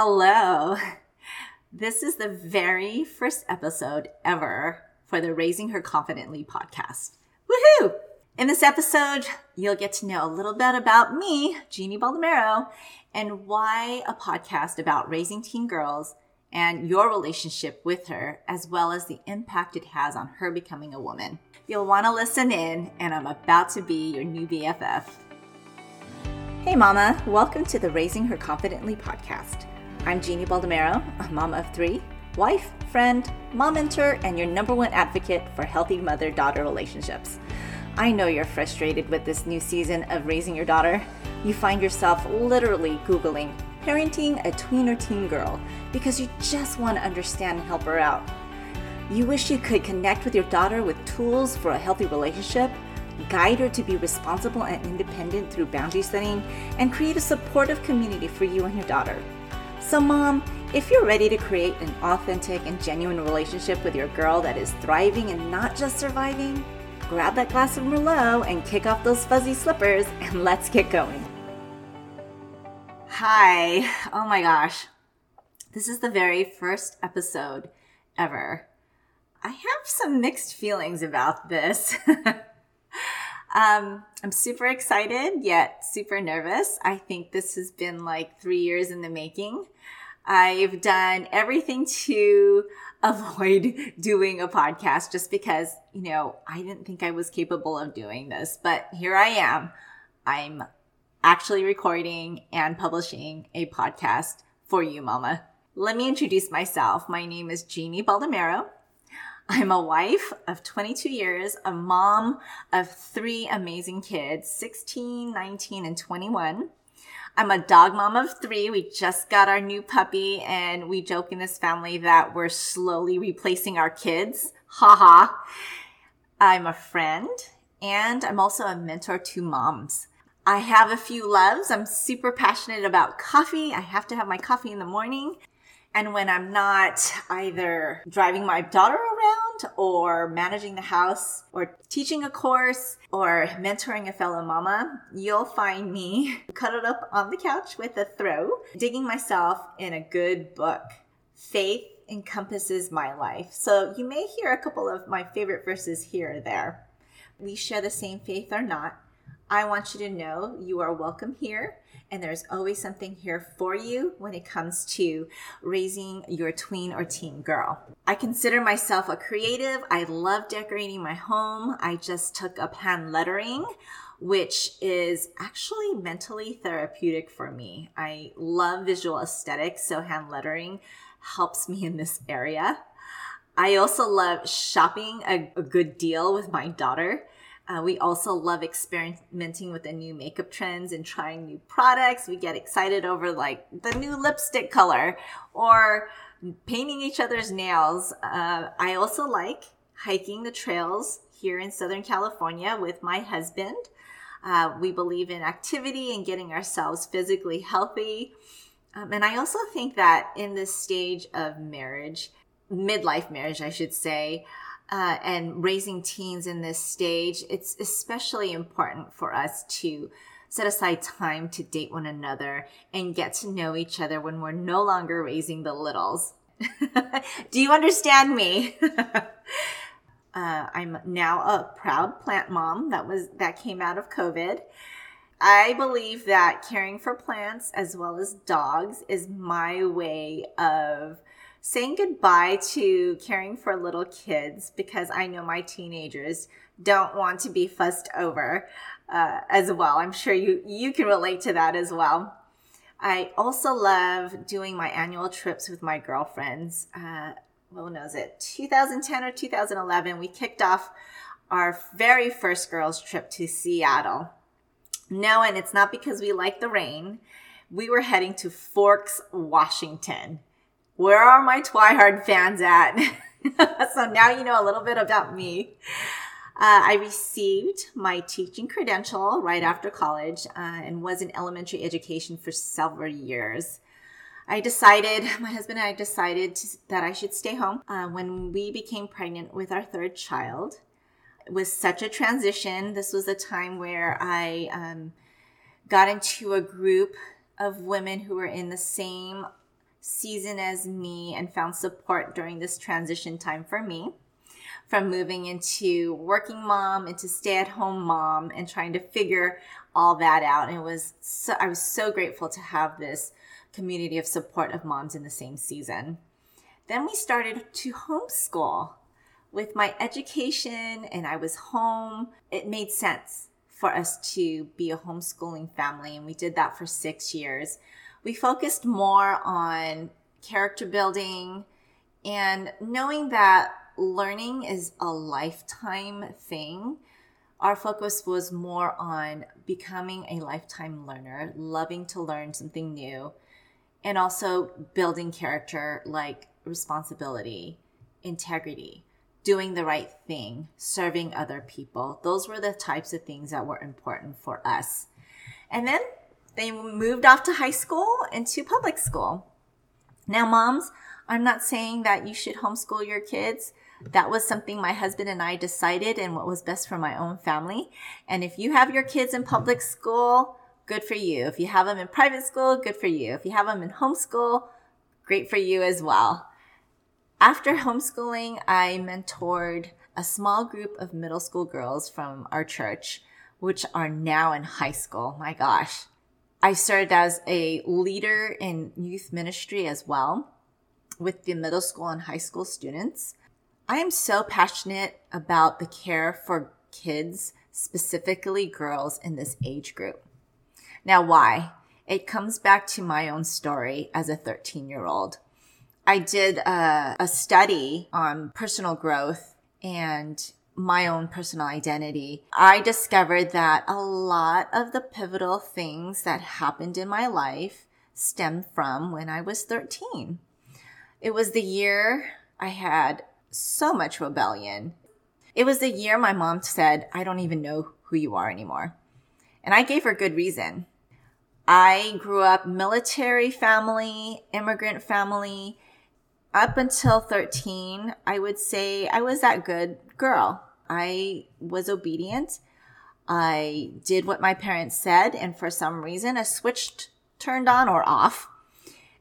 Hello. This is the very first episode ever for the Raising Her Confidently podcast. Woohoo! In this episode, you'll get to know a little bit about me, Jeannie Baldomero, and why a podcast about raising teen girls and your relationship with her, as well as the impact it has on her becoming a woman. You'll want to listen in, and I'm about to be your new BFF. Hey, Mama, welcome to the Raising Her Confidently podcast. I'm Jeannie Baldomero, a mom of three, wife, friend, mom mentor, and your number one advocate for healthy mother daughter relationships. I know you're frustrated with this new season of raising your daughter. You find yourself literally Googling parenting a tween or teen girl because you just want to understand and help her out. You wish you could connect with your daughter with tools for a healthy relationship, guide her to be responsible and independent through boundary setting, and create a supportive community for you and your daughter. So, mom, if you're ready to create an authentic and genuine relationship with your girl that is thriving and not just surviving, grab that glass of Merlot and kick off those fuzzy slippers and let's get going. Hi. Oh my gosh. This is the very first episode ever. I have some mixed feelings about this. um, I'm super excited, yet super nervous. I think this has been like three years in the making. I've done everything to avoid doing a podcast just because, you know, I didn't think I was capable of doing this, but here I am. I'm actually recording and publishing a podcast for you, mama. Let me introduce myself. My name is Jeannie Baldomero. I'm a wife of 22 years, a mom of three amazing kids, 16, 19, and 21. I'm a dog mom of three. We just got our new puppy and we joke in this family that we're slowly replacing our kids. Ha ha. I'm a friend and I'm also a mentor to moms. I have a few loves. I'm super passionate about coffee. I have to have my coffee in the morning. And when I'm not either driving my daughter or managing the house or teaching a course or mentoring a fellow mama, you'll find me cuddled up on the couch with a throw, digging myself in a good book. Faith encompasses my life. So you may hear a couple of my favorite verses here or there. We share the same faith or not. I want you to know you are welcome here and there's always something here for you when it comes to raising your tween or teen girl. I consider myself a creative. I love decorating my home. I just took up hand lettering which is actually mentally therapeutic for me. I love visual aesthetics, so hand lettering helps me in this area. I also love shopping a, a good deal with my daughter. Uh, we also love experimenting with the new makeup trends and trying new products. We get excited over like the new lipstick color or painting each other's nails. Uh, I also like hiking the trails here in Southern California with my husband. Uh, we believe in activity and getting ourselves physically healthy. Um, and I also think that in this stage of marriage, midlife marriage, I should say, uh, and raising teens in this stage, it's especially important for us to set aside time to date one another and get to know each other when we're no longer raising the littles. Do you understand me? uh, I'm now a proud plant mom that was that came out of COVID. I believe that caring for plants as well as dogs is my way of saying goodbye to caring for little kids because I know my teenagers don't want to be fussed over uh, as well. I'm sure you you can relate to that as well. I also love doing my annual trips with my girlfriends. Uh, knows it? 2010 or 2011, we kicked off our very first girls' trip to Seattle. No, and it's not because we like the rain. We were heading to Forks, Washington where are my Twihard fans at? so now you know a little bit about me. Uh, I received my teaching credential right after college uh, and was in elementary education for several years. I decided, my husband and I decided to, that I should stay home. Uh, when we became pregnant with our third child, it was such a transition. This was a time where I um, got into a group of women who were in the same season as me and found support during this transition time for me from moving into working mom into stay at home mom and trying to figure all that out. And it was so, I was so grateful to have this community of support of moms in the same season. Then we started to homeschool with my education and I was home. It made sense for us to be a homeschooling family. And we did that for six years. We focused more on character building and knowing that learning is a lifetime thing. Our focus was more on becoming a lifetime learner, loving to learn something new, and also building character like responsibility, integrity, doing the right thing, serving other people. Those were the types of things that were important for us. And then they moved off to high school and to public school. Now, moms, I'm not saying that you should homeschool your kids. That was something my husband and I decided and what was best for my own family. And if you have your kids in public school, good for you. If you have them in private school, good for you. If you have them in homeschool, great for you as well. After homeschooling, I mentored a small group of middle school girls from our church, which are now in high school. My gosh. I served as a leader in youth ministry as well with the middle school and high school students. I am so passionate about the care for kids, specifically girls in this age group. Now, why? It comes back to my own story as a 13 year old. I did a, a, study on personal growth and my own personal identity. I discovered that a lot of the pivotal things that happened in my life stemmed from when I was 13. It was the year I had so much rebellion. It was the year my mom said, I don't even know who you are anymore. And I gave her good reason. I grew up military family, immigrant family. Up until 13, I would say I was that good girl. I was obedient. I did what my parents said, and for some reason, a switch turned on or off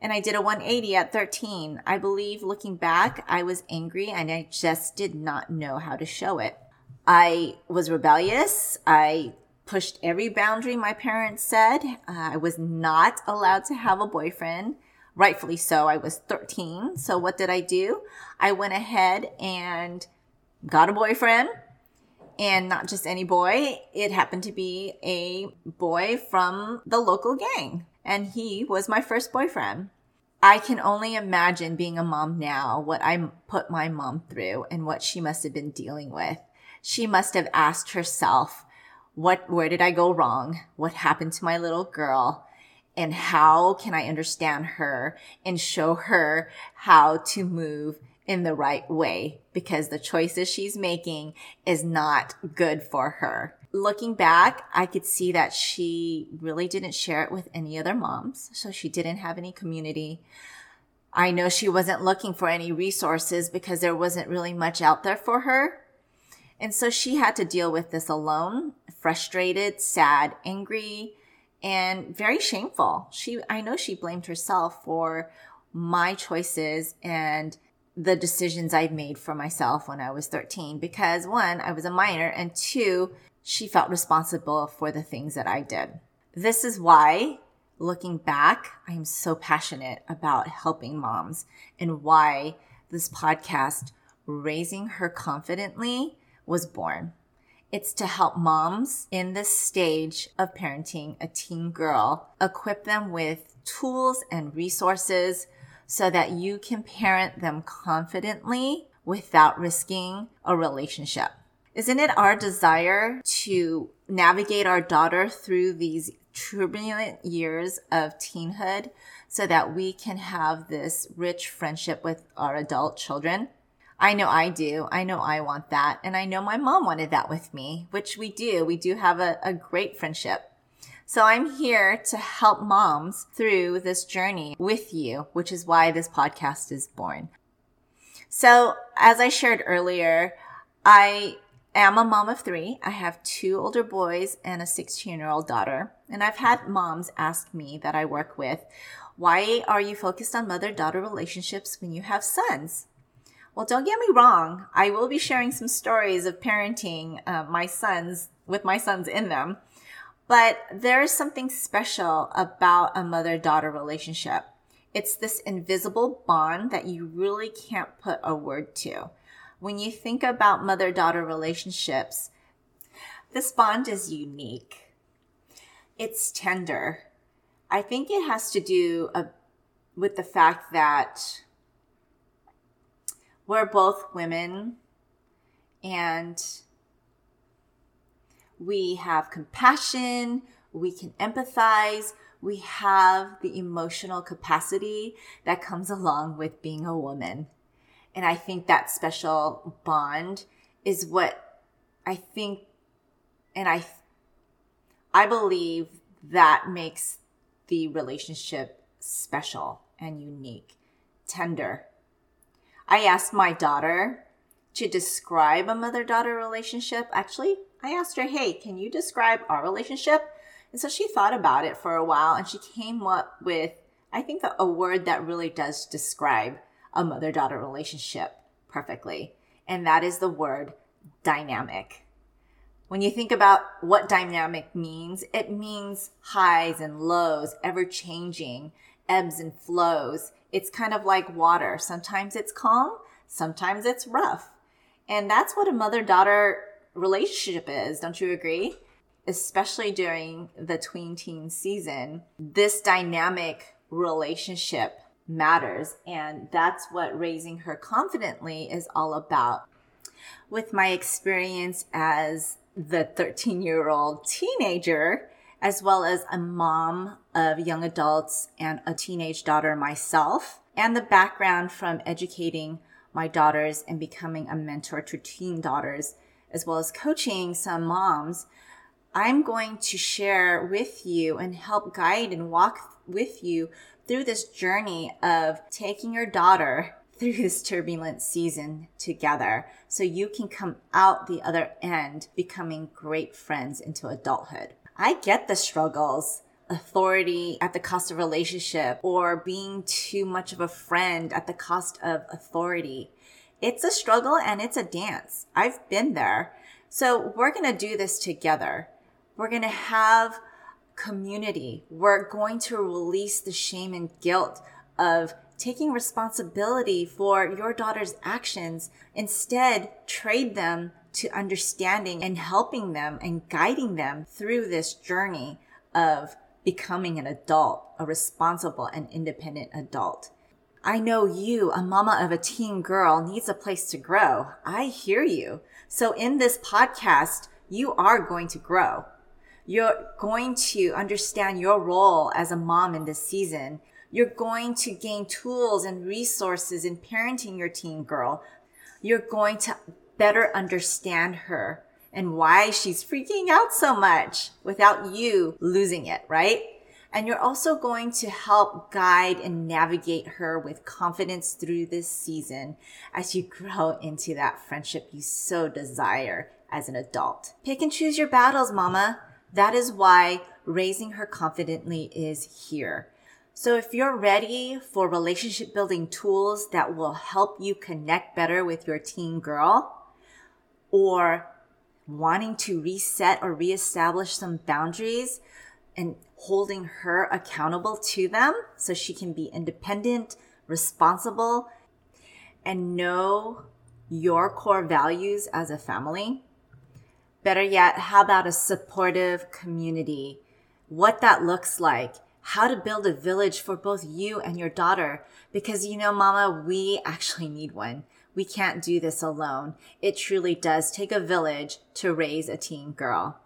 and I did a 180 at 13. I believe looking back, I was angry and I just did not know how to show it. I was rebellious. I pushed every boundary my parents said. Uh, I was not allowed to have a boyfriend. Rightfully so. I was 13. So what did I do? I went ahead and got a boyfriend and not just any boy. It happened to be a boy from the local gang and he was my first boyfriend. I can only imagine being a mom now, what I put my mom through and what she must have been dealing with. She must have asked herself, what, where did I go wrong? What happened to my little girl? And how can I understand her and show her how to move in the right way? Because the choices she's making is not good for her looking back, I could see that she really didn't share it with any other moms. So she didn't have any community. I know she wasn't looking for any resources because there wasn't really much out there for her. And so she had to deal with this alone, frustrated, sad, angry, and very shameful. She, I know she blamed herself for my choices and the decisions I made for myself when I was 13 because one, I was a minor and two, she felt responsible for the things that I did. This is why, looking back, I am so passionate about helping moms and why this podcast, Raising Her Confidently, was born. It's to help moms in this stage of parenting a teen girl, equip them with tools and resources so that you can parent them confidently without risking a relationship. Isn't it our desire to navigate our daughter through these turbulent years of teenhood so that we can have this rich friendship with our adult children? I know I do. I know I want that. And I know my mom wanted that with me, which we do. We do have a, a great friendship. So I'm here to help moms through this journey with you, which is why this podcast is born. So as I shared earlier, I am a mom of three. I have two older boys and a 16 year old daughter. And I've had moms ask me that I work with, Why are you focused on mother daughter relationships when you have sons? Well, don't get me wrong. I will be sharing some stories of parenting uh, my sons with my sons in them. But there is something special about a mother daughter relationship. It's this invisible bond that you really can't put a word to. When you think about mother daughter relationships, this bond is unique. It's tender. I think it has to do a, uh, with the fact that we're both women and we have compassion, we can empathize, we have the emotional capacity that comes along with being a woman. And I think that special bond is what I think and I I believe that makes the relationship special and unique, tender. I asked my daughter to describe a mother daughter relationship. Actually, I asked her, Hey, can you describe our relationship? And so she thought about it for a while and she came up with, I think, a word that really does describe a mother daughter relationship perfectly. And that is the word dynamic. When you think about what dynamic means, it means highs and lows, ever changing, ebbs and flows. It's kind of like water. Sometimes it's calm, sometimes it's rough. And that's what a mother daughter relationship is. Don't you agree? Especially during the tween teen season, this dynamic relationship matters. And that's what raising her confidently is all about. With my experience as the 13 year old teenager, as well as a mom of young adults and a teenage daughter myself, and the background from educating my daughters and becoming a mentor to teen daughters, as well as coaching some moms, I'm going to share with you and help guide and walk with you through this journey of taking your daughter through this turbulent season together so you can come out the other end becoming great friends into adulthood. I get the struggles authority at the cost of relationship or being too much of a friend at the cost of authority. It's a struggle and it's a dance. I've been there. So we're going to do this together. We're going to have community. We're going to release the shame and guilt of taking responsibility for your daughter's actions. Instead, trade them to understanding and helping them and guiding them through this journey of becoming an adult, a responsible and independent adult. I know you, a mama of a teen girl, needs a place to grow. I hear you. So in this podcast, you are going to grow. You're going to understand your role as a mom in this season. You're going to gain tools and resources in parenting your teen girl. You're going to better understand her and why she's freaking out so much without you losing it, right? And you're also going to help guide and navigate her with confidence through this season as you grow into that friendship you so desire as an adult. Pick and choose your battles, mama. That is why raising her confidently is here. So if you're ready for relationship building tools that will help you connect better with your teen girl or wanting to reset or reestablish some boundaries and holding her accountable to them so she can be independent, responsible, and know your core values as a family. Better yet, how about a supportive community? What that looks like how to build a village for both you and your daughter. Because you know, mama, we actually need one. We can't do this alone. It truly does take a village to raise a teen girl.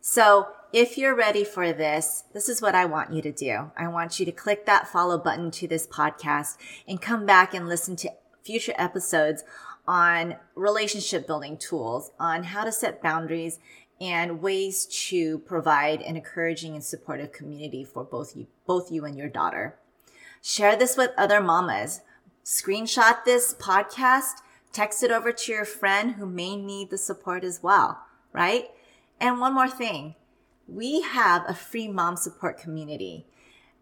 So if you're ready for this, this is what I want you to do. I want you to click that follow button to this podcast and come back and listen to future episodes on relationship building tools, on how to set boundaries and ways to provide an encouraging and supportive community for both you, both you and your daughter. Share this with other mamas. Screenshot this podcast, text it over to your friend who may need the support as well, right? And one more thing. We have a free mom support community.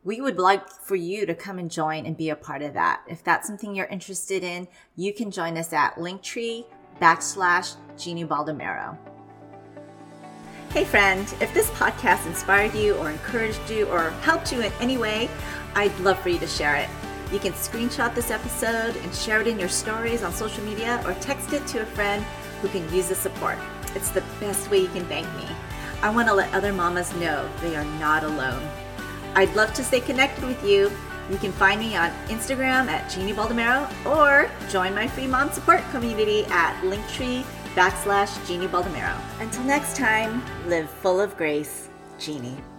we would like for you to come and join and be a part of that. If that's something you're interested in, you can join us at linktree backslash Jeannie Baldomero. Hey friend, if this podcast inspired you or encouraged you or helped you in any way, I'd love for you to share it. You can screenshot this episode and share it in your stories on social media or text it to a friend who can use the support. It's the best way you can thank me. I want to let other mamas know they are not alone. I'd love to stay connected with you. You can find me on Instagram at Jeannie Baldomero or join my free mom support community at Linktree backslash Jeannie Baldomero. Until next time, live full of grace, Jeannie.